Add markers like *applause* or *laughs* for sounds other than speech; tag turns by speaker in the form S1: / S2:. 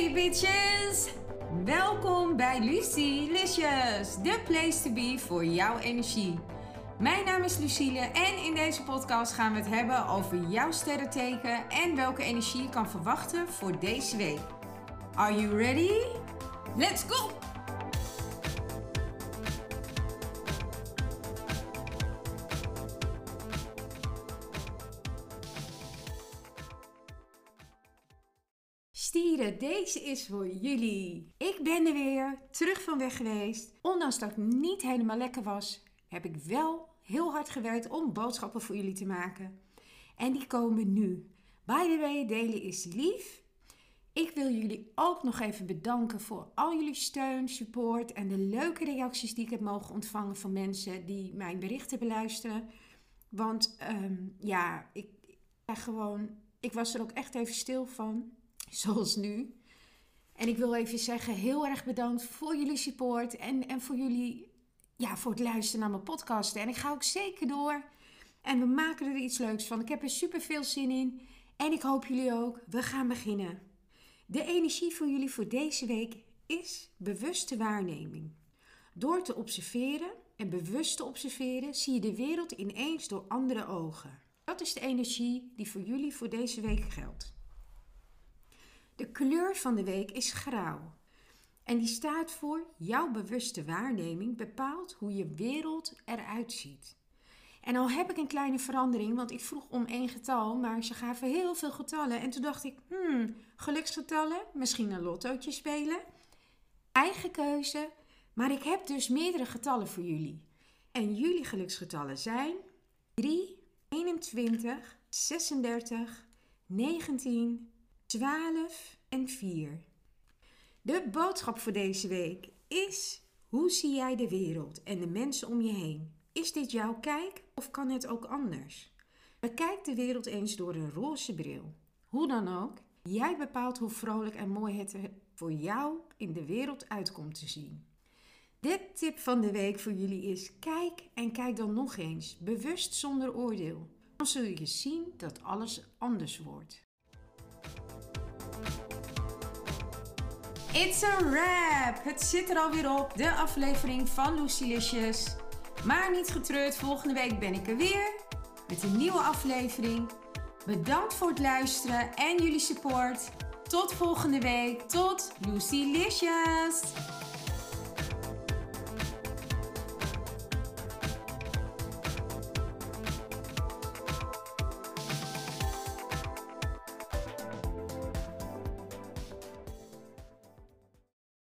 S1: Hey bitches! Welkom bij Lucy Licious, de place to be voor jouw energie. Mijn naam is Lucille en in deze podcast gaan we het hebben over jouw sterrenteken en welke energie je kan verwachten voor deze week. Are you ready? Let's go! Stieren, deze is voor jullie. Ik ben er weer, terug van weg geweest. Ondanks dat ik niet helemaal lekker was, heb ik wel heel hard gewerkt om boodschappen voor jullie te maken. En die komen nu. By the way, delen is lief. Ik wil jullie ook nog even bedanken voor al jullie steun, support en de leuke reacties die ik heb mogen ontvangen van mensen die mijn berichten beluisteren. Want ehm, ja, ik, ik, gewoon, ik was er ook echt even stil van *laughs* zoals nu. En ik wil even zeggen, heel erg bedankt voor jullie support en, en voor jullie, ja, voor het luisteren naar mijn podcasten. En ik ga ook zeker door. En we maken er iets leuks van. Ik heb er super veel zin in. En ik hoop jullie ook. We gaan beginnen. De energie voor jullie voor deze week is bewuste waarneming. Door te observeren en bewust te observeren zie je de wereld ineens door andere ogen. Dat is de energie die voor jullie voor deze week geldt. De kleur van de week is grauw. En die staat voor jouw bewuste waarneming bepaalt hoe je wereld eruit ziet. En al heb ik een kleine verandering, want ik vroeg om één getal, maar ze gaven heel veel getallen. En toen dacht ik, hmm, geluksgetallen, misschien een lottootje spelen. Eigen keuze, maar ik heb dus meerdere getallen voor jullie. En jullie geluksgetallen zijn 3, 21, 36, 19, 12 en 4. De boodschap voor deze week is: hoe zie jij de wereld en de mensen om je heen? Is dit jouw kijk of kan het ook anders? Bekijk de wereld eens door een roze bril. Hoe dan ook, jij bepaalt hoe vrolijk en mooi het er voor jou in de wereld uitkomt te zien. De tip van de week voor jullie is: kijk en kijk dan nog eens, bewust zonder oordeel. Dan zul je zien dat alles anders wordt. It's a wrap! Het zit er alweer op, de aflevering van Lucilicious. Maar niet getreurd, volgende week ben ik er weer met een nieuwe aflevering. Bedankt voor het luisteren en jullie support. Tot volgende week. Tot Lucilicious!